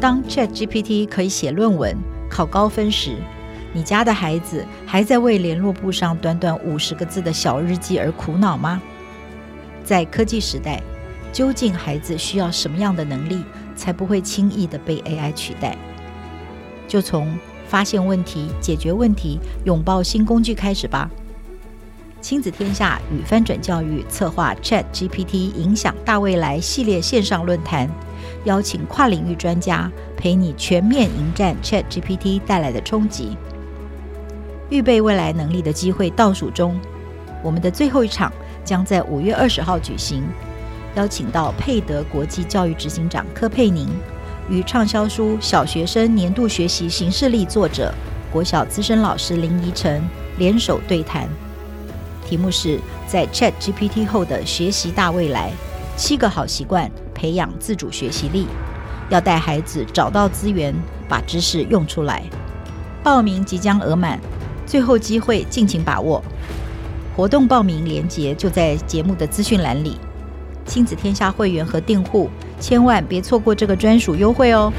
当 ChatGPT 可以写论文、考高分时，你家的孩子还在为联络簿上短短五十个字的小日记而苦恼吗？在科技时代，究竟孩子需要什么样的能力，才不会轻易地被 AI 取代？就从发现问题、解决问题、拥抱新工具开始吧。亲子天下与翻转教育策划 ChatGPT 影响大未来系列线上论坛，邀请跨领域专家陪你全面迎战 ChatGPT 带来的冲击。预备未来能力的机会倒数中，我们的最后一场将在五月二十号举行，邀请到佩德国际教育执行长柯佩宁。与畅销书《小学生年度学习行事历》作者、国小资深老师林怡晨联手对谈，题目是在 ChatGPT 后的学习大未来：七个好习惯培养自主学习力。要带孩子找到资源，把知识用出来。报名即将额满，最后机会，尽情把握。活动报名链接就在节目的资讯栏里。亲子天下会员和订户。千万别错过这个专属优惠哦！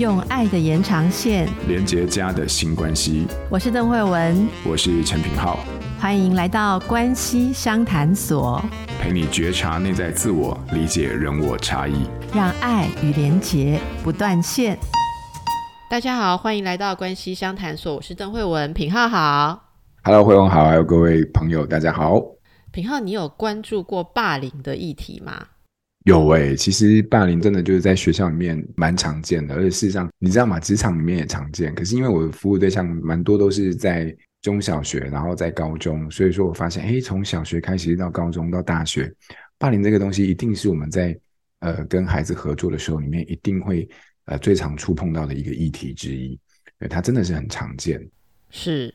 用爱的延长线连接家的新关系。我是邓慧文，我是陈品浩，欢迎来到关系商谈所，陪你觉察内在自我，理解人我差异，让爱与连结不断线。大家好，欢迎来到关系商谈所，我是邓慧文，品浩好，Hello，惠文好，还有各位朋友，大家好。品浩，你有关注过霸凌的议题吗？有诶、其实霸凌真的就是在学校里面蛮常见的，而且事实上，你知道吗？职场里面也常见。可是因为我的服务对象蛮多都是在中小学，然后在高中，所以说我发现，诶，从小学开始到高中到大学，霸凌这个东西一定是我们在呃跟孩子合作的时候里面一定会。呃，最常触碰到的一个议题之一，对，它真的是很常见。是，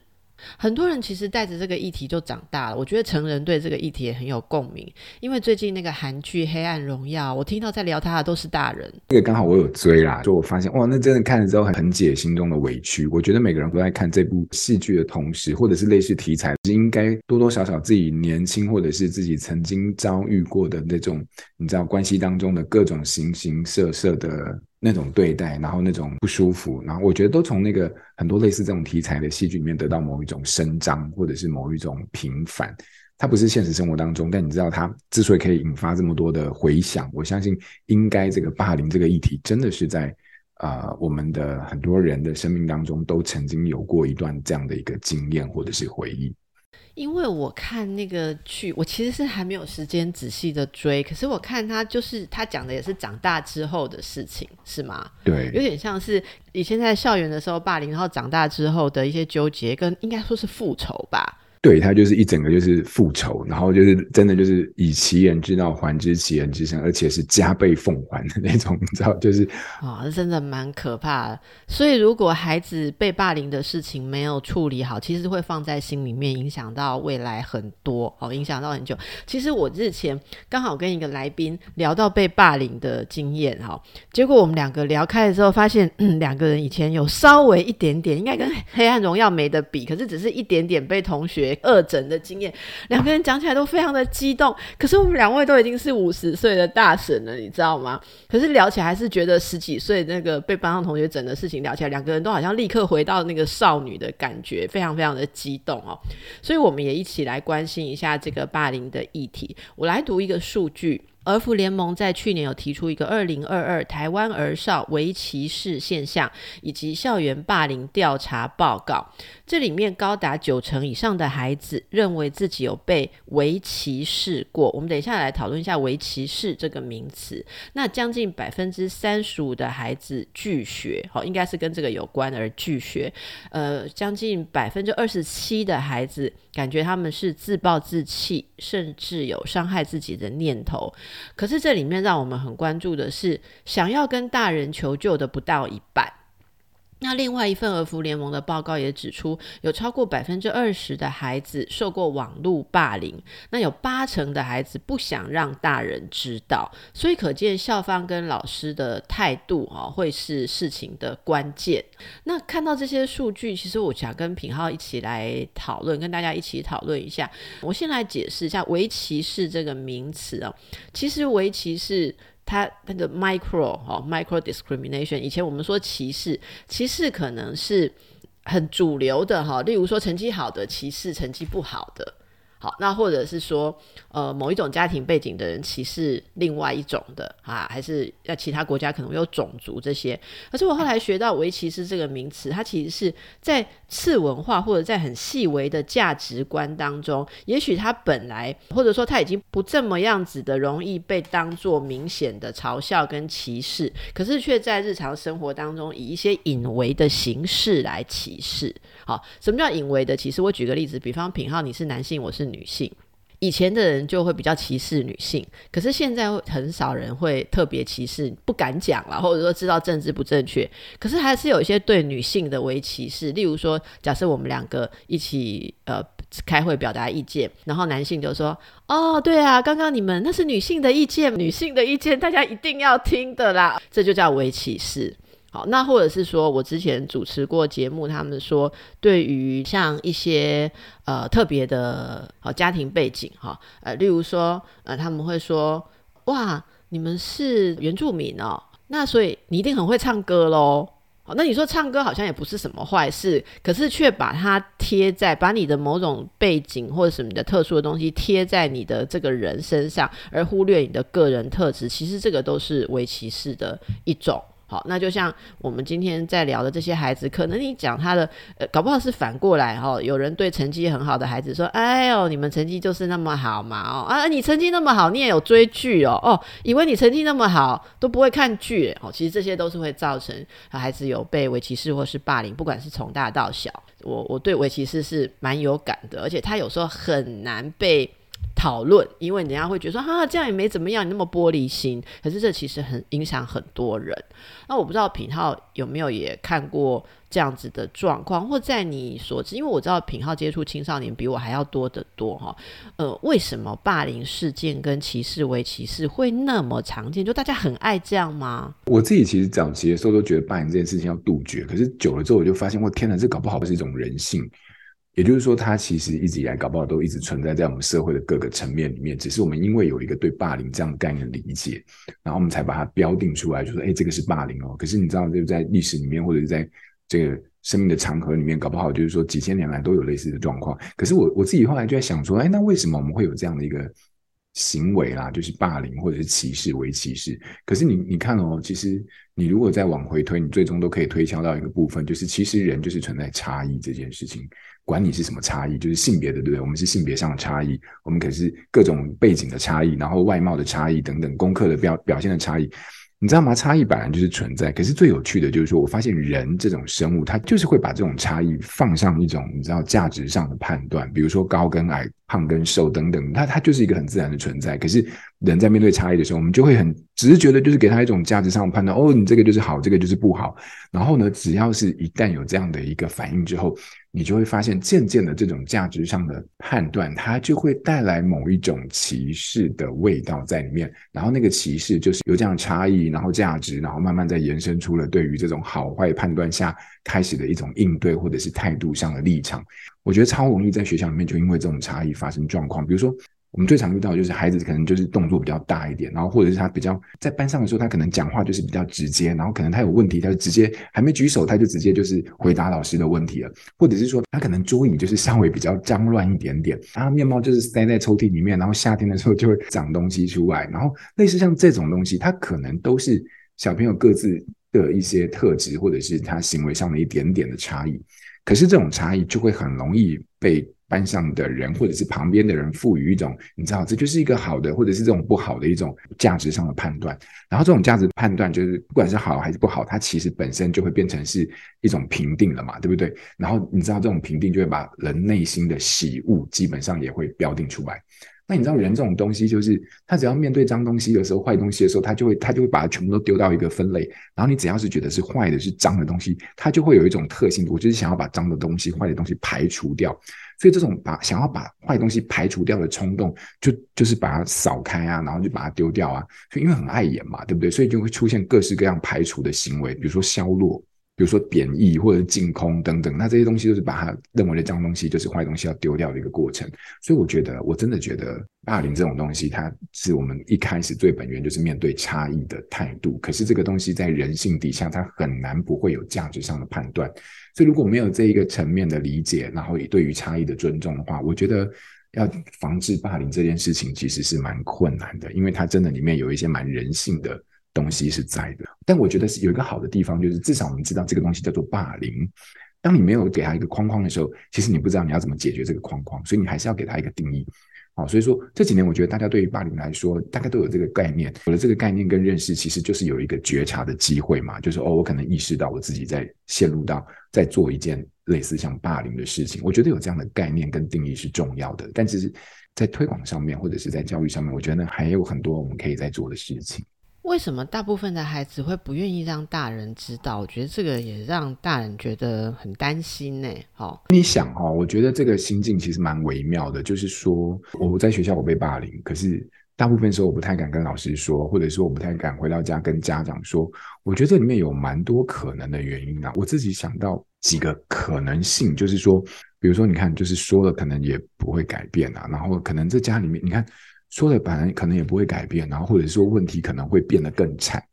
很多人其实带着这个议题就长大了。我觉得成人对这个议题也很有共鸣，因为最近那个韩剧《黑暗荣耀》，我听到在聊它的都是大人。这个刚好我有追啦，就我发现哇，那真的看了之后很解心中的委屈。我觉得每个人都在看这部戏剧的同时，或者是类似题材，应该多多少少自己年轻或者是自己曾经遭遇过的那种，你知道关系当中的各种形形色色的。那种对待，然后那种不舒服，然后我觉得都从那个很多类似这种题材的戏剧里面得到某一种伸张，或者是某一种平反。它不是现实生活当中，但你知道它之所以可以引发这么多的回响，我相信应该这个霸凌这个议题真的是在啊、呃、我们的很多人的生命当中都曾经有过一段这样的一个经验或者是回忆。因为我看那个剧，我其实是还没有时间仔细的追。可是我看他就是他讲的也是长大之后的事情，是吗？对，有点像是以前在校园的时候霸凌，然后长大之后的一些纠结，跟应该说是复仇吧。对，他就是一整个就是复仇，然后就是真的就是以其人之道还治其人之身，而且是加倍奉还的那种，你知道，就是啊、真的蛮可怕的。所以如果孩子被霸凌的事情没有处理好，其实会放在心里面，影响到未来很多哦，影响到很久。其实我日前刚好跟一个来宾聊到被霸凌的经验哈，结果我们两个聊开了之后，发现嗯，两个人以前有稍微一点点，应该跟《黑暗荣耀》没得比，可是只是一点点被同学。二诊的经验，两个人讲起来都非常的激动。可是我们两位都已经是五十岁的大神了，你知道吗？可是聊起来还是觉得十几岁那个被班上同学整的事情聊起来，两个人都好像立刻回到那个少女的感觉，非常非常的激动哦。所以我们也一起来关心一下这个霸凌的议题。我来读一个数据。儿福联盟在去年有提出一个二零二二台湾儿少微歧视现象以及校园霸凌调查报告，这里面高达九成以上的孩子认为自己有被微歧视过。我们等一下来讨论一下微歧视这个名词。那将近百分之三十五的孩子拒学，好，应该是跟这个有关而拒学。呃，将近百分之二十七的孩子感觉他们是自暴自弃，甚至有伤害自己的念头。可是这里面让我们很关注的是，想要跟大人求救的不到一半。那另外一份儿福联盟的报告也指出，有超过百分之二十的孩子受过网络霸凌，那有八成的孩子不想让大人知道，所以可见校方跟老师的态度啊，会是事情的关键。那看到这些数据，其实我想跟品浩一起来讨论，跟大家一起讨论一下。我先来解释一下“微歧视”这个名词啊，其实“围棋是”。它那个 micro、哦、micro discrimination，以前我们说歧视，歧视可能是很主流的哈，例如说成绩好的歧视成绩不好的。好，那或者是说，呃，某一种家庭背景的人歧视另外一种的啊，还是在其他国家可能有种族这些。可是我后来学到“微歧视”这个名词，它其实是在次文化或者在很细微的价值观当中，也许它本来或者说它已经不这么样子的容易被当做明显的嘲笑跟歧视，可是却在日常生活当中以一些隐微的形式来歧视。好，什么叫隐微的歧视？我举个例子，比方品皓，你是男性，我是女女性，以前的人就会比较歧视女性，可是现在很少人会特别歧视，不敢讲了，或者说知道政治不正确，可是还是有一些对女性的微歧视。例如说，假设我们两个一起呃开会表达意见，然后男性就说：“哦，对啊，刚刚你们那是女性的意见，女性的意见大家一定要听的啦。”这就叫微歧视。好，那或者是说，我之前主持过节目，他们说，对于像一些呃特别的好家庭背景哈，呃，例如说，呃，他们会说，哇，你们是原住民哦，那所以你一定很会唱歌喽。好，那你说唱歌好像也不是什么坏事，可是却把它贴在把你的某种背景或者什么的特殊的东西贴在你的这个人身上，而忽略你的个人特质，其实这个都是微歧视的一种。好，那就像我们今天在聊的这些孩子，可能你讲他的，呃，搞不好是反过来哈、哦。有人对成绩很好的孩子说：“哎呦，你们成绩就是那么好嘛？哦，啊，你成绩那么好，你也有追剧哦？哦，以为你成绩那么好都不会看剧哦。其实这些都是会造成孩子有被围棋视或是霸凌，不管是从大到小。我我对围棋视是蛮有感的，而且他有时候很难被。讨论，因为人家会觉得说，哈、啊，这样也没怎么样，你那么玻璃心。可是这其实很影响很多人。那我不知道品浩有没有也看过这样子的状况，或在你所知，因为我知道品浩接触青少年比我还要多得多哈。呃，为什么霸凌事件跟歧视为歧视会那么常见？就大家很爱这样吗？我自己其实早期的时候都觉得霸凌这件事情要杜绝，可是久了之后我就发现，我天哪，这搞不好是一种人性。也就是说，它其实一直以来搞不好都一直存在在我们社会的各个层面里面，只是我们因为有一个对霸凌这样的概念理解，然后我们才把它标定出来，就说，哎，这个是霸凌哦。可是你知道，就在历史里面，或者是在这个生命的长河里面，搞不好就是说几千年来都有类似的状况。可是我我自己后来就在想说，哎，那为什么我们会有这样的一个行为啦？就是霸凌或者是歧视、为歧视。可是你你看哦，其实你如果再往回推，你最终都可以推敲到一个部分，就是其实人就是存在差异这件事情。管你是什么差异，就是性别的，对不对？我们是性别上的差异，我们可是各种背景的差异，然后外貌的差异等等，功课的表表现的差异。你知道吗？差异本来就是存在，可是最有趣的就是说，我发现人这种生物，它就是会把这种差异放上一种你知道价值上的判断，比如说高跟矮、胖跟瘦等等，它它就是一个很自然的存在。可是人在面对差异的时候，我们就会很直觉的，就是给他一种价值上的判断。哦，你这个就是好，这个就是不好。然后呢，只要是一旦有这样的一个反应之后，你就会发现，渐渐的这种价值上的判断，它就会带来某一种歧视的味道在里面。然后那个歧视就是有这样差异，然后价值，然后慢慢再延伸出了对于这种好坏判断下开始的一种应对或者是态度上的立场。我觉得超容易在学校里面就因为这种差异发生状况，比如说。我们最常遇到的就是孩子可能就是动作比较大一点，然后或者是他比较在班上的时候，他可能讲话就是比较直接，然后可能他有问题，他就直接还没举手，他就直接就是回答老师的问题了，或者是说他可能桌椅就是稍微比较脏乱一点点，他面包就是塞在抽屉里面，然后夏天的时候就会长东西出来，然后类似像这种东西，他可能都是小朋友各自的一些特质，或者是他行为上的一点点的差异，可是这种差异就会很容易被。班上的人或者是旁边的人赋予一种，你知道，这就是一个好的，或者是这种不好的一种价值上的判断。然后这种价值判断，就是不管是好还是不好，它其实本身就会变成是一种评定了嘛，对不对？然后你知道，这种评定就会把人内心的喜恶基本上也会标定出来。那你知道人这种东西，就是他只要面对脏东西的时候、坏东西的时候，他就会他就会把它全部都丢到一个分类。然后你只要是觉得是坏的、是脏的东西，他就会有一种特性，我就是想要把脏的东西、坏的东西排除掉。所以这种把想要把坏东西排除掉的冲动，就就是把它扫开啊，然后就把它丢掉啊。就因为很碍眼嘛，对不对？所以就会出现各式各样排除的行为，比如说消落。比如说贬义或者净空等等，那这些东西都是把他认为的脏东西，就是坏东西要丢掉的一个过程。所以我觉得，我真的觉得霸凌这种东西，它是我们一开始最本源就是面对差异的态度。可是这个东西在人性底下，它很难不会有价值上的判断。所以如果没有这一个层面的理解，然后也对于差异的尊重的话，我觉得要防治霸凌这件事情其实是蛮困难的，因为它真的里面有一些蛮人性的。东西是在的，但我觉得是有一个好的地方，就是至少我们知道这个东西叫做霸凌。当你没有给他一个框框的时候，其实你不知道你要怎么解决这个框框，所以你还是要给他一个定义。好，所以说这几年我觉得大家对于霸凌来说，大概都有这个概念，有了这个概念跟认识，其实就是有一个觉察的机会嘛，就是哦，我可能意识到我自己在陷入到在做一件类似像霸凌的事情。我觉得有这样的概念跟定义是重要的，但其实，在推广上面或者是在教育上面，我觉得还有很多我们可以在做的事情。为什么大部分的孩子会不愿意让大人知道？我觉得这个也让大人觉得很担心呢。好，你想哈，我觉得这个心境其实蛮微妙的。就是说，我在学校我被霸凌，可是大部分时候我不太敢跟老师说，或者说我不太敢回到家跟家长说。我觉得这里面有蛮多可能的原因啊。我自己想到几个可能性，就是说，比如说，你看，就是说了可能也不会改变啊。然后可能这家里面，你看。说了本来可能也不会改变，然后或者说问题可能会变得更惨。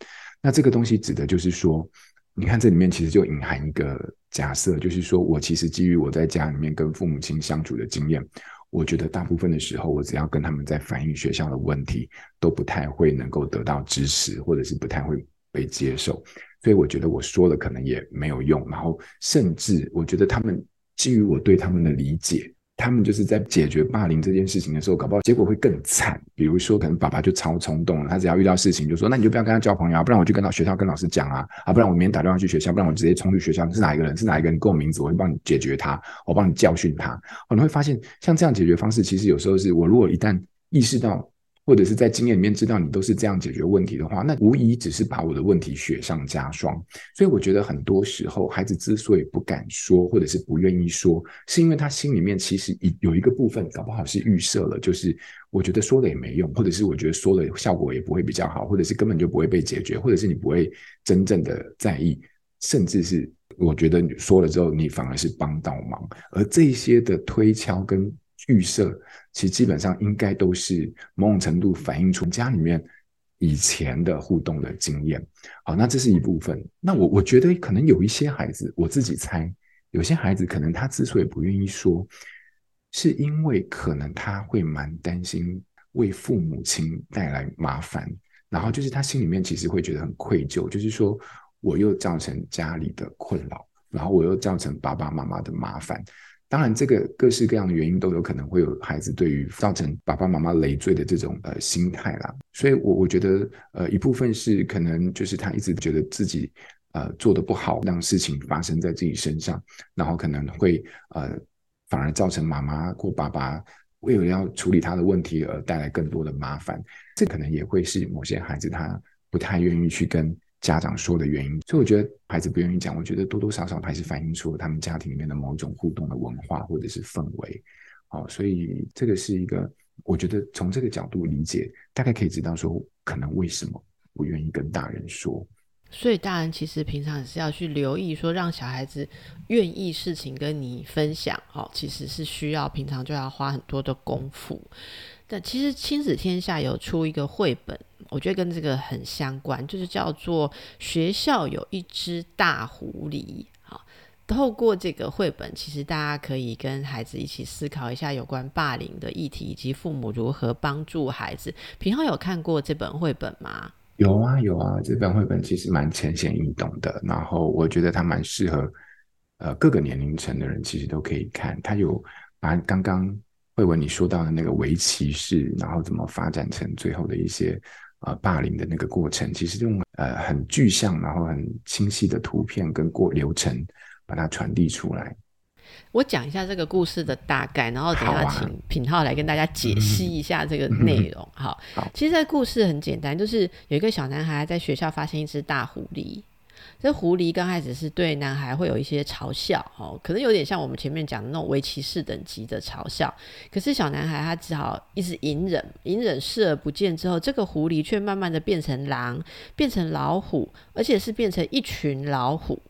那这个东西指的就是说，你看这里面其实就隐含一个假设，就是说我其实基于我在家里面跟父母亲相处的经验，我觉得大部分的时候，我只要跟他们在反映学校的问题，都不太会能够得到支持，或者是不太会被接受。所以我觉得我说了可能也没有用，然后甚至我觉得他们基于我对他们的理解。他们就是在解决霸凌这件事情的时候，搞不好结果会更惨。比如说，可能爸爸就超冲动了，他只要遇到事情就说：“那你就不要跟他交朋友啊，不然我就跟到学校跟老师讲啊，啊，不然我明天打电话去学校，不然我直接冲去学校，是哪一个人？是哪一个人？给我名字，我会帮你解决他，我帮你教训他。”哦，你会发现，像这样解决方式，其实有时候是我如果一旦意识到。或者是在经验里面知道你都是这样解决问题的话，那无疑只是把我的问题雪上加霜。所以我觉得很多时候孩子之所以不敢说，或者是不愿意说，是因为他心里面其实有一个部分，搞不好是预设了，就是我觉得说了也没用，或者是我觉得说了效果也不会比较好，或者是根本就不会被解决，或者是你不会真正的在意，甚至是我觉得你说了之后你反而是帮倒忙，而这些的推敲跟。预设其实基本上应该都是某种程度反映出家里面以前的互动的经验。好，那这是一部分。那我我觉得可能有一些孩子，我自己猜，有些孩子可能他之所以不愿意说，是因为可能他会蛮担心为父母亲带来麻烦，然后就是他心里面其实会觉得很愧疚，就是说我又造成家里的困扰，然后我又造成爸爸妈妈的麻烦。当然，这个各式各样的原因都有可能会有孩子对于造成爸爸妈妈累赘的这种呃心态啦。所以我，我觉得呃一部分是可能就是他一直觉得自己呃做的不好，让事情发生在自己身上，然后可能会呃反而造成妈妈或爸爸为了要处理他的问题而带来更多的麻烦。这可能也会是某些孩子他不太愿意去跟。家长说的原因，所以我觉得孩子不愿意讲，我觉得多多少少还是反映出他们家庭里面的某种互动的文化或者是氛围。好，所以这个是一个，我觉得从这个角度理解，大概可以知道说，可能为什么不愿意跟大人说。所以大人其实平常也是要去留意，说让小孩子愿意事情跟你分享，哦，其实是需要平常就要花很多的功夫。但其实亲子天下有出一个绘本。我觉得跟这个很相关，就是叫做《学校有一只大狐狸》。好，透过这个绘本，其实大家可以跟孩子一起思考一下有关霸凌的议题，以及父母如何帮助孩子。平浩有看过这本绘本吗？有啊，有啊，这本绘本其实蛮浅显易懂的，然后我觉得它蛮适合呃各个年龄层的人，其实都可以看。它有把刚刚慧文你说到的那个围棋式，然后怎么发展成最后的一些。呃，霸凌的那个过程，其实用呃很具象，然后很清晰的图片跟过流程，把它传递出来。我讲一下这个故事的大概，然后等下请品浩来跟大家解析一下这个内容。好，好，其实这个故事很简单，就是有一个小男孩在学校发现一只大狐狸。这狐狸刚开始是对男孩会有一些嘲笑，哦，可能有点像我们前面讲的那种围棋士等级的嘲笑。可是小男孩他只好一直隐忍，隐忍视而不见之后，这个狐狸却慢慢的变成狼，变成老虎，而且是变成一群老虎。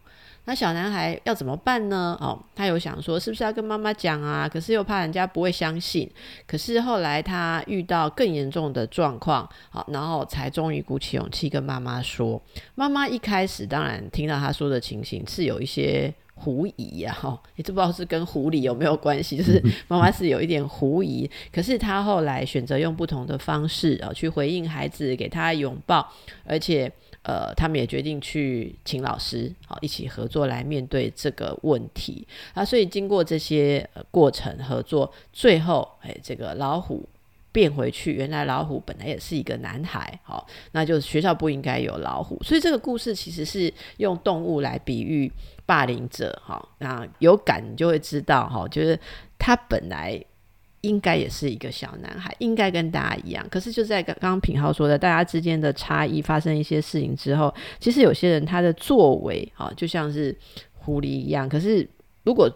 那小男孩要怎么办呢？哦，他有想说是不是要跟妈妈讲啊？可是又怕人家不会相信。可是后来他遇到更严重的状况，好，然后才终于鼓起勇气跟妈妈说。妈妈一开始当然听到他说的情形是有一些狐疑呀，哈，也不知道是跟狐狸有没有关系，就是 妈妈是有一点狐疑。可是他后来选择用不同的方式啊去回应孩子，给他拥抱，而且。呃，他们也决定去请老师，好，一起合作来面对这个问题啊。所以经过这些、呃、过程合作，最后，哎，这个老虎变回去，原来老虎本来也是一个男孩，好，那就是学校不应该有老虎。所以这个故事其实是用动物来比喻霸凌者，哈，那有感你就会知道，哈，就是他本来。应该也是一个小男孩，应该跟大家一样。可是就在刚刚品浩说的，大家之间的差异发生一些事情之后，其实有些人他的作为啊，就像是狐狸一样。可是如果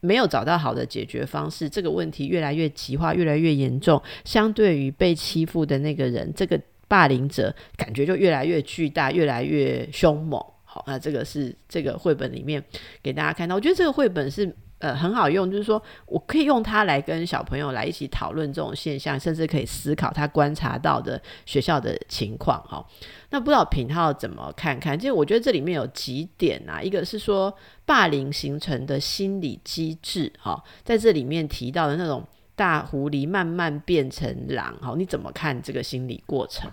没有找到好的解决方式，这个问题越来越极化，越来越严重。相对于被欺负的那个人，这个霸凌者感觉就越来越巨大，越来越凶猛。好，那这个是这个绘本里面给大家看到。我觉得这个绘本是。呃，很好用，就是说我可以用它来跟小朋友来一起讨论这种现象，甚至可以思考他观察到的学校的情况哈。那不知道品浩怎么看看？就我觉得这里面有几点啊，一个是说霸凌形成的心理机制哈，在这里面提到的那种大狐狸慢慢变成狼哈，你怎么看这个心理过程？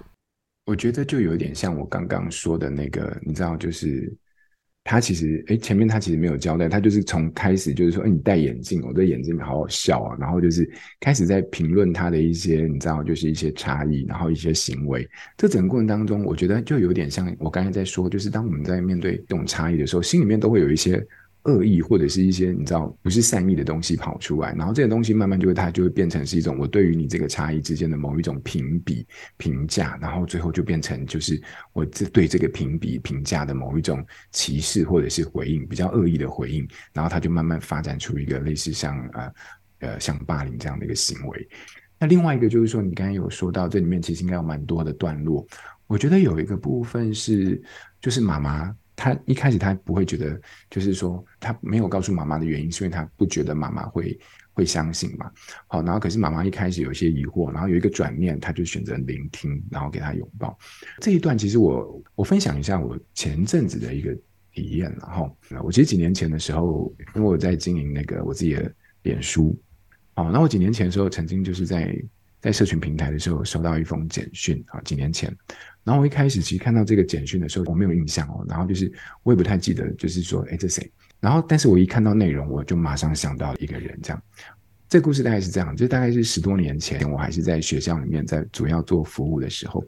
我觉得就有点像我刚刚说的那个，你知道，就是。他其实，哎，前面他其实没有交代，他就是从开始就是说，哎，你戴眼镜，我的眼睛好好笑啊，然后就是开始在评论他的一些，你知道，就是一些差异，然后一些行为。这整个过程当中，我觉得就有点像我刚才在说，就是当我们在面对这种差异的时候，心里面都会有一些。恶意或者是一些你知道不是善意的东西跑出来，然后这个东西慢慢就会它就会变成是一种我对于你这个差异之间的某一种评比评价，然后最后就变成就是我这对这个评比评价的某一种歧视或者是回应，比较恶意的回应，然后它就慢慢发展出一个类似像呃呃像霸凌这样的一个行为。那另外一个就是说，你刚才有说到这里面其实应该有蛮多的段落，我觉得有一个部分是就是妈妈。他一开始他不会觉得，就是说他没有告诉妈妈的原因，是因为他不觉得妈妈会会相信嘛。好，然后可是妈妈一开始有一些疑惑，然后有一个转念，他就选择聆听，然后给他拥抱。这一段其实我我分享一下我前阵子的一个体验，然后我其实几年前的时候，因为我在经营那个我自己的脸书，好，那我几年前的时候曾经就是在在社群平台的时候收到一封简讯啊，几年前。然后我一开始其实看到这个简讯的时候，我没有印象哦。然后就是我也不太记得，就是说，哎，这谁？然后，但是我一看到内容，我就马上想到一个人。这样，这故事大概是这样，就大概是十多年前，我还是在学校里面在主要做服务的时候，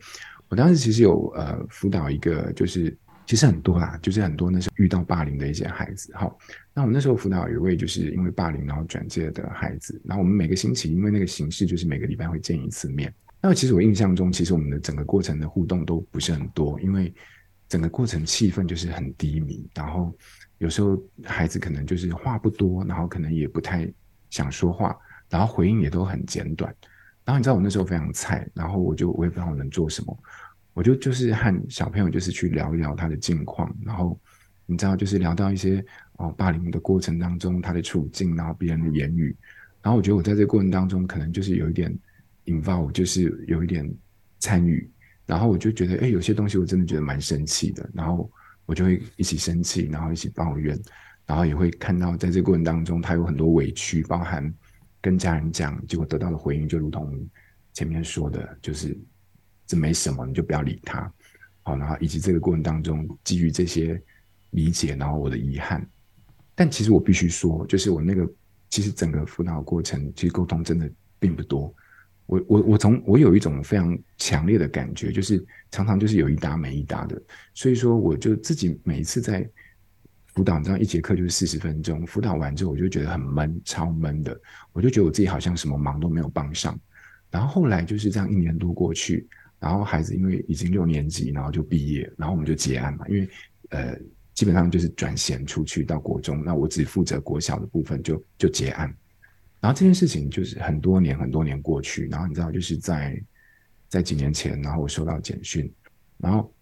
我当时其实有呃辅导一个，就是其实很多啦，就是很多那时候遇到霸凌的一些孩子。好，那我们那时候辅导有一位就是因为霸凌然后转介的孩子，然后我们每个星期因为那个形式就是每个礼拜会见一次面。那其实我印象中，其实我们的整个过程的互动都不是很多，因为整个过程气氛就是很低迷，然后有时候孩子可能就是话不多，然后可能也不太想说话，然后回应也都很简短。然后你知道我那时候非常菜，然后我就我也不知道我能做什么，我就就是和小朋友就是去聊一聊他的近况，然后你知道就是聊到一些哦霸凌的过程当中他的处境，然后别人的言语，然后我觉得我在这个过程当中可能就是有一点。引发我就是有一点参与，然后我就觉得，哎，有些东西我真的觉得蛮生气的，然后我就会一起生气，然后一起抱怨，然后也会看到在这个过程当中，他有很多委屈，包含跟家人讲，结果得到的回应就如同前面说的，就是这没什么，你就不要理他，好，然后以及这个过程当中基于这些理解，然后我的遗憾，但其实我必须说，就是我那个其实整个辅导过程，其实沟通真的并不多。我我我从我有一种非常强烈的感觉，就是常常就是有一搭没一搭的，所以说我就自己每一次在辅导，你知道一节课就是四十分钟，辅导完之后我就觉得很闷，超闷的，我就觉得我自己好像什么忙都没有帮上。然后后来就是这样一年多过去，然后孩子因为已经六年级，然后就毕业，然后我们就结案嘛，因为呃基本上就是转衔出去到国中，那我只负责国小的部分就就结案。然后这件事情就是很多年很多年过去，然后你知道就是在在几年前，然后我收到简讯，然后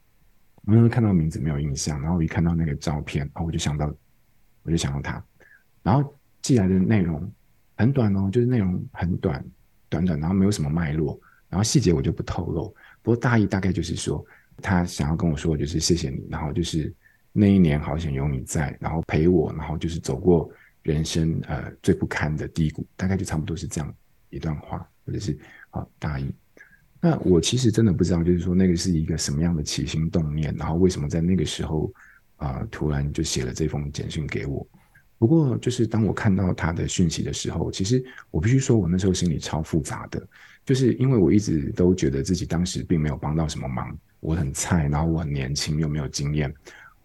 我因为看到名字没有印象，然后我一看到那个照片，然后我就想到我就想到他，然后寄来的内容很短哦，就是内容很短。短短，然后没有什么脉络，然后细节我就不透露。不过大意大概就是说，他想要跟我说，就是谢谢你，然后就是那一年好想有你在，然后陪我，然后就是走过人生呃最不堪的低谷，大概就差不多是这样一段话，或者是好大意。那我其实真的不知道，就是说那个是一个什么样的起心动念，然后为什么在那个时候啊、突然就写了这封简讯给我。不过，就是当我看到他的讯息的时候，其实我必须说，我那时候心里超复杂的，就是因为我一直都觉得自己当时并没有帮到什么忙，我很菜，然后我很年轻又没有经验，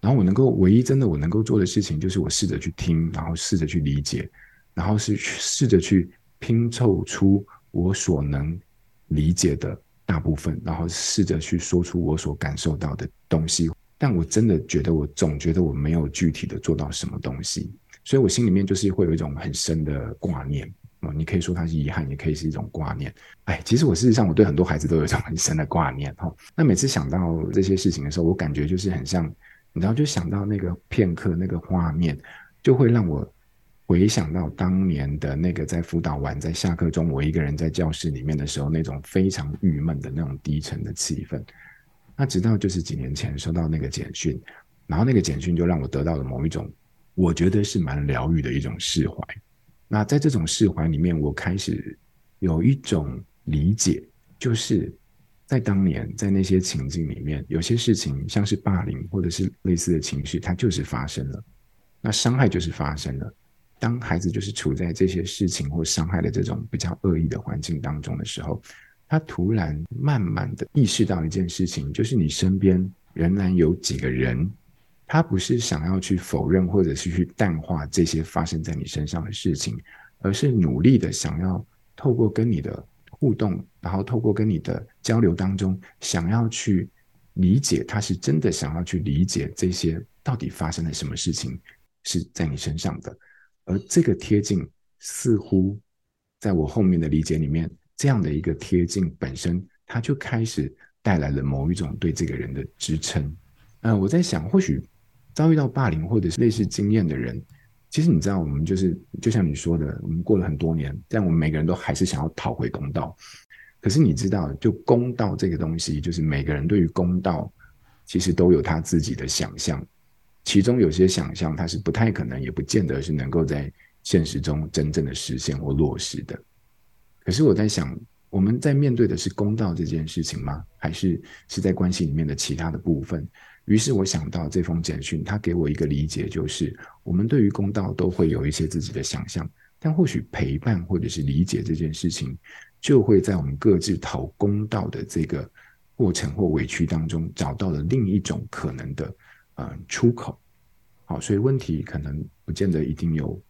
然后我能够唯一真的我能够做的事情，就是我试着去听，然后试着去理解，然后是试着去拼凑出我所能理解的大部分，然后试着去说出我所感受到的东西。但我真的觉得，我总觉得我没有具体的做到什么东西。所以我心里面就是会有一种很深的挂念，你可以说它是遗憾，也可以是一种挂念。哎，其实我事实上我对很多孩子都有一种很深的挂念哈。那每次想到这些事情的时候，我感觉就是很像，你知道，就想到那个片刻那个画面，就会让我回想到当年的那个在辅导完在下课中，我一个人在教室里面的时候，那种非常郁闷的那种低沉的气氛。那直到就是几年前收到那个简讯，然后那个简讯就让我得到了某一种。我觉得是蛮疗愈的一种释怀。那在这种释怀里面，我开始有一种理解，就是在当年在那些情境里面，有些事情像是霸凌或者是类似的情绪，它就是发生了，那伤害就是发生了。当孩子就是处在这些事情或伤害的这种比较恶意的环境当中的时候，他突然慢慢的意识到一件事情，就是你身边仍然有几个人。他不是想要去否认或者是去淡化这些发生在你身上的事情，而是努力的想要透过跟你的互动，然后透过跟你的交流当中，想要去理解，他是真的想要去理解这些到底发生了什么事情是在你身上的。而这个贴近，似乎在我后面的理解里面，这样的一个贴近本身，它就开始带来了某一种对这个人的支撑。嗯、我在想，或许。遭遇到霸凌或者是类似经验的人，其实你知道，我们就是就像你说的，我们过了很多年，但我们每个人都还是想要讨回公道。可是你知道，就公道这个东西，就是每个人对于公道，其实都有他自己的想象，其中有些想象他是不太可能，也不见得是能够在现实中真正的实现或落实的。可是我在想，我们在面对的是公道这件事情吗？还是是在关系里面的其他的部分？于是我想到这封简讯，他给我一个理解，就是我们对于公道都会有一些自己的想象，但或许陪伴或者是理解这件事情，就会在我们各自讨公道的这个过程或委屈当中，找到了另一种可能的呃出口。好，所以问题可能不见得一定有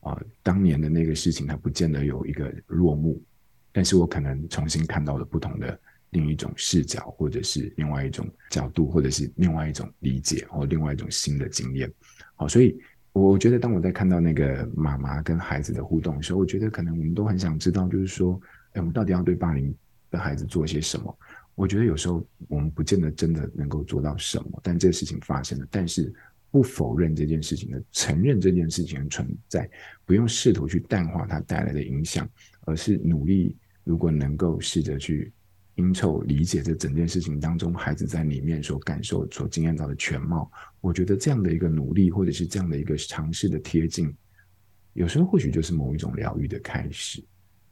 啊、当年的那个事情它不见得有一个落幕，但是我可能重新看到了不同的。另一种视角，或者是另外一种角度，或者是另外一种理解，或另外一种新的经验。好，所以我觉得，当我在看到那个妈妈跟孩子的互动的时候，我觉得可能我们都很想知道，就是说，哎，我们到底要对霸凌的孩子做些什么？我觉得有时候我们不见得真的能够做到什么，但这个事情发生了，但是不否认这件事情的，承认这件事情的存在，不用试图去淡化它带来的影响，而是努力，如果能够试着去。拼凑理解这整件事情当中，孩子在里面所感受、所经验到的全貌，我觉得这样的一个努力，或者是这样的一个尝试的贴近，有时候或许就是某一种疗愈的开始。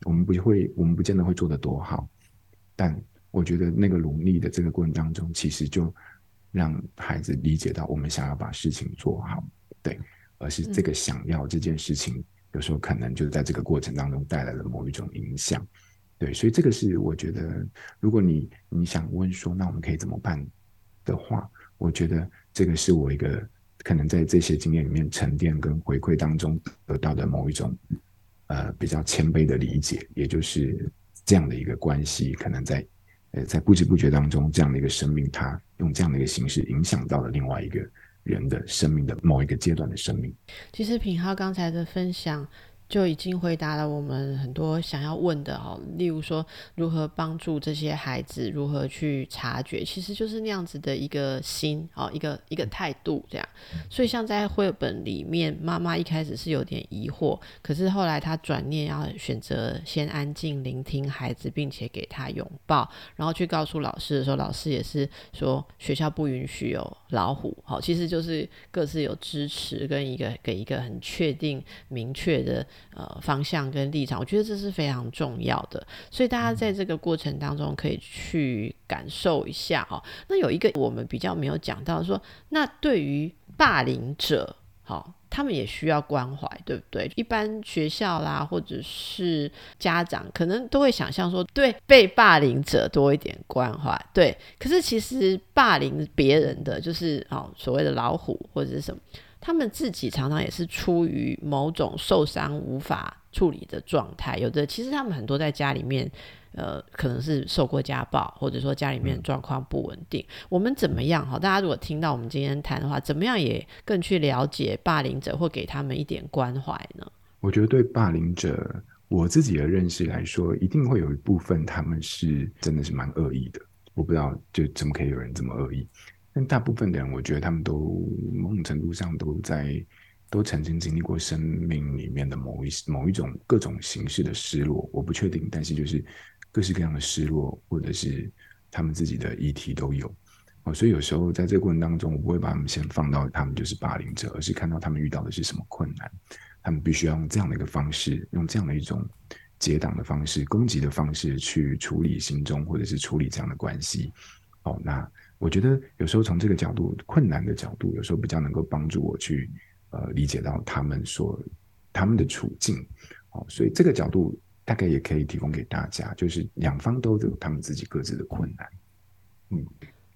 我们不会，我们不见得会做得多好，但我觉得那个努力的这个过程当中，其实就让孩子理解到我们想要把事情做好，对，而是这个想要这件事情，有时候可能就是在这个过程当中带来了某一种影响。对，所以这个是我觉得，如果你你想问说，那我们可以怎么办的话，我觉得这个是我一个可能在这些经验里面沉淀跟回馈当中得到的某一种呃比较谦卑的理解，也就是这样的一个关系，可能在呃在不知不觉当中，这样的一个生命，它用这样的一个形式影响到了另外一个人的生命的某一个阶段的生命。其实品浩刚才的分享。就已经回答了我们很多想要问的哦，例如说如何帮助这些孩子，如何去察觉，其实就是那样子的一个心哦，一个一个态度这样。所以像在绘本里面，妈妈一开始是有点疑惑，可是后来她转念要选择先安静聆听孩子，并且给他拥抱，然后去告诉老师的时候，老师也是说学校不允许有老虎，好，其实就是各自有支持跟一个给一个很确定明确的。呃，方向跟立场，我觉得这是非常重要的，所以大家在这个过程当中可以去感受一下哦。那有一个我们比较没有讲到说，那对于霸凌者，好、哦，他们也需要关怀，对不对？一般学校啦，或者是家长，可能都会想象说，对被霸凌者多一点关怀，对。可是其实霸凌别人的，就是哦，所谓的老虎或者是什么。他们自己常常也是出于某种受伤无法处理的状态，有的其实他们很多在家里面，呃，可能是受过家暴，或者说家里面状况不稳定。我们怎么样？哈，大家如果听到我们今天谈的话，怎么样也更去了解霸凌者，或给他们一点关怀呢？我觉得对霸凌者，我自己的认识来说，一定会有一部分他们是真的是蛮恶意的。我不知道，就怎么可以有人这么恶意？但大部分的人，我觉得他们都某种程度上都在都曾经经历过生命里面的某一某一种各种形式的失落，我不确定，但是就是各式各样的失落，或者是他们自己的议题都有。哦，所以有时候在这个过程当中，我不会把他们先放到他们就是霸凌者，而是看到他们遇到的是什么困难，他们必须要用这样的一个方式，用这样的一种结党的方式、攻击的方式去处理心中或者是处理这样的关系。哦，那。我觉得有时候从这个角度，困难的角度，有时候比较能够帮助我去呃理解到他们所他们的处境，哦，所以这个角度大概也可以提供给大家，就是两方都有他们自己各自的困难。嗯，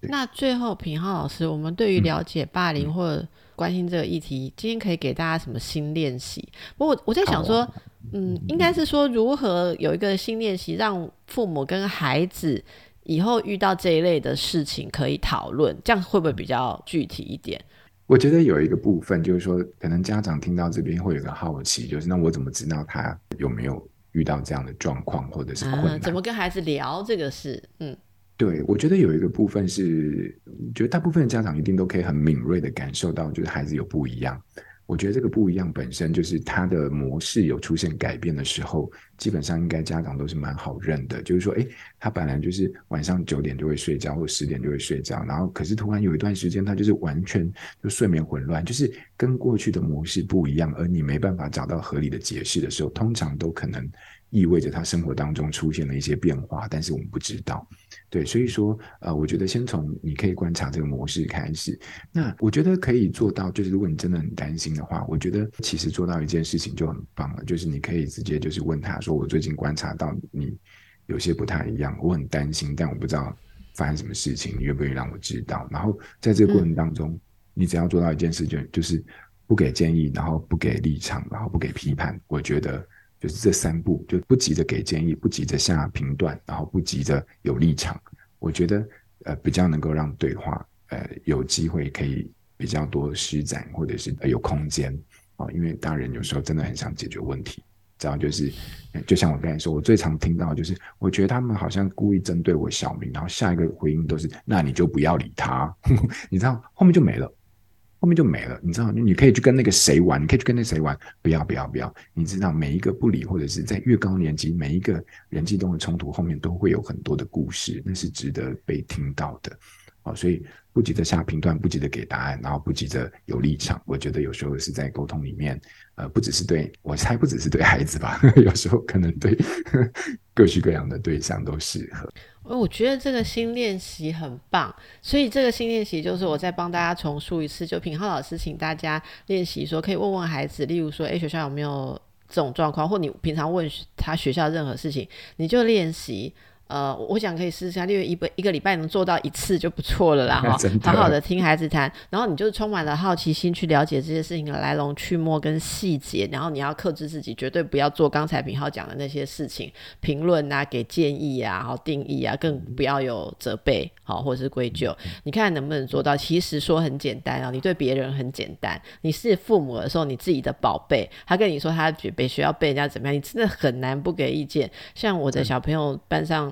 那最后品浩老师，我们对于了解霸凌或者关心这个议题，嗯、今天可以给大家什么新练习？不过我我在想说，啊、嗯，应该是说如何有一个新练习，让父母跟孩子。以后遇到这一类的事情可以讨论，这样会不会比较具体一点？我觉得有一个部分就是说，可能家长听到这边会有个好奇，就是那我怎么知道他有没有遇到这样的状况或者是困难？嗯，怎么跟孩子聊这个事？嗯，对，我觉得有一个部分是，觉得大部分的家长一定都可以很敏锐的感受到，就是孩子有不一样。我觉得这个不一样本身就是他的模式有出现改变的时候，基本上应该家长都是蛮好认的。就是说，诶，他本来就是晚上九点就会睡觉，或十点就会睡觉，然后可是突然有一段时间他就是完全就睡眠混乱，就是跟过去的模式不一样，而你没办法找到合理的解释的时候，通常都可能。意味着他生活当中出现了一些变化，但是我们不知道。对，所以说，呃，我觉得先从你可以观察这个模式开始。那我觉得可以做到，就是如果你真的很担心的话，我觉得其实做到一件事情就很棒了，就是你可以直接就是问他说：“我最近观察到你有些不太一样，我很担心，但我不知道发生什么事情，你愿不愿意让我知道？”然后在这个过程当中，嗯、你只要做到一件事情，就是不给建议，然后不给立场，然后不给批判。我觉得。就是这三步，就不急着给建议，不急着下评断，然后不急着有立场。我觉得，呃，比较能够让对话，呃，有机会可以比较多施展，或者是有空间啊。因为大人有时候真的很想解决问题，这样就是，就像我刚才说，我最常听到就是，我觉得他们好像故意针对我小明，然后下一个回应都是，那你就不要理他，你知道，后面就没了。后面就没了，你知道，你可以去跟那个谁玩，你可以去跟那谁玩，不要不要不要，你知道，每一个不理或者是在越高年级，每一个人际中的冲突后面都会有很多的故事，那是值得被听到的。好，所以不急着下评断，不急着给答案，然后不急着有立场。我觉得有时候是在沟通里面，呃，不只是对我猜，不只是对孩子吧，有时候可能对各式各样的对象都适合。我觉得这个新练习很棒，所以这个新练习就是我再帮大家重述一次，就品皓老师请大家练习说，可以问问孩子，例如说，诶，学校有没有这种状况，或你平常问他学校任何事情，你就练习。呃，我想可以试试看，因为一个一个礼拜能做到一次就不错了啦 哈。好好的听孩子谈，然后你就是充满了好奇心去了解这些事情的来龙去脉跟细节，然后你要克制自己，绝对不要做刚才平浩讲的那些事情，评论啊，给建议啊，好定义啊，更不要有责备好或者是归咎。你看能不能做到？其实说很简单啊，你对别人很简单，你是父母的时候，你自己的宝贝，他跟你说他准备学校被人家怎么样，你真的很难不给意见。像我的小朋友班上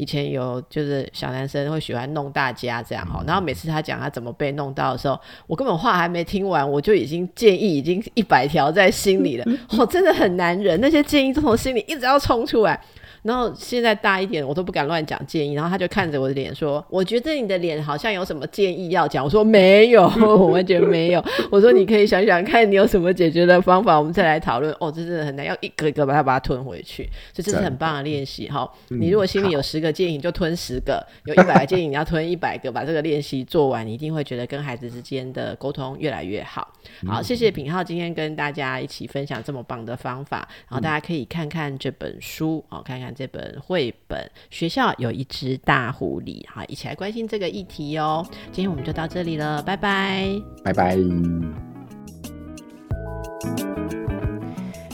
以前有就是小男生会喜欢弄大家这样哈，然后每次他讲他怎么被弄到的时候，我根本话还没听完，我就已经建议已经一百条在心里了，我真的很难忍，那些建议都从心里一直要冲出来。然后现在大一点，我都不敢乱讲建议。然后他就看着我的脸说：“我觉得你的脸好像有什么建议要讲。”我说：“没有，我完全没有。”我说：“你可以想想看你有什么解决的方法，我们再来讨论。”哦，这真的很难，要一个一个把它把它吞回去。所以这是很棒的练习哈。你如果心里有十个建议，你就吞十个；有一百个建议，你要吞一百个。把这个练习做完，你一定会觉得跟孩子之间的沟通越来越好。好，谢谢品浩今天跟大家一起分享这么棒的方法。然后大家可以看看这本书，哦，看看。这本绘本，学校有一只大狐狸，好，一起来关心这个议题哦。今天我们就到这里了，拜拜，拜拜。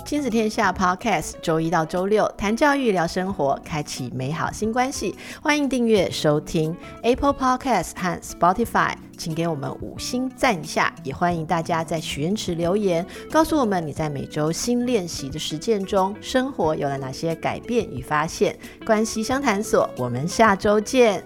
亲子天下 Podcast，周一到周六谈教育、聊生活，开启美好新关系。欢迎订阅收听 Apple Podcast 和 Spotify，请给我们五星赞一下。也欢迎大家在许愿池留言，告诉我们你在每周新练习的实践中，生活有了哪些改变与发现。关系相谈所，我们下周见。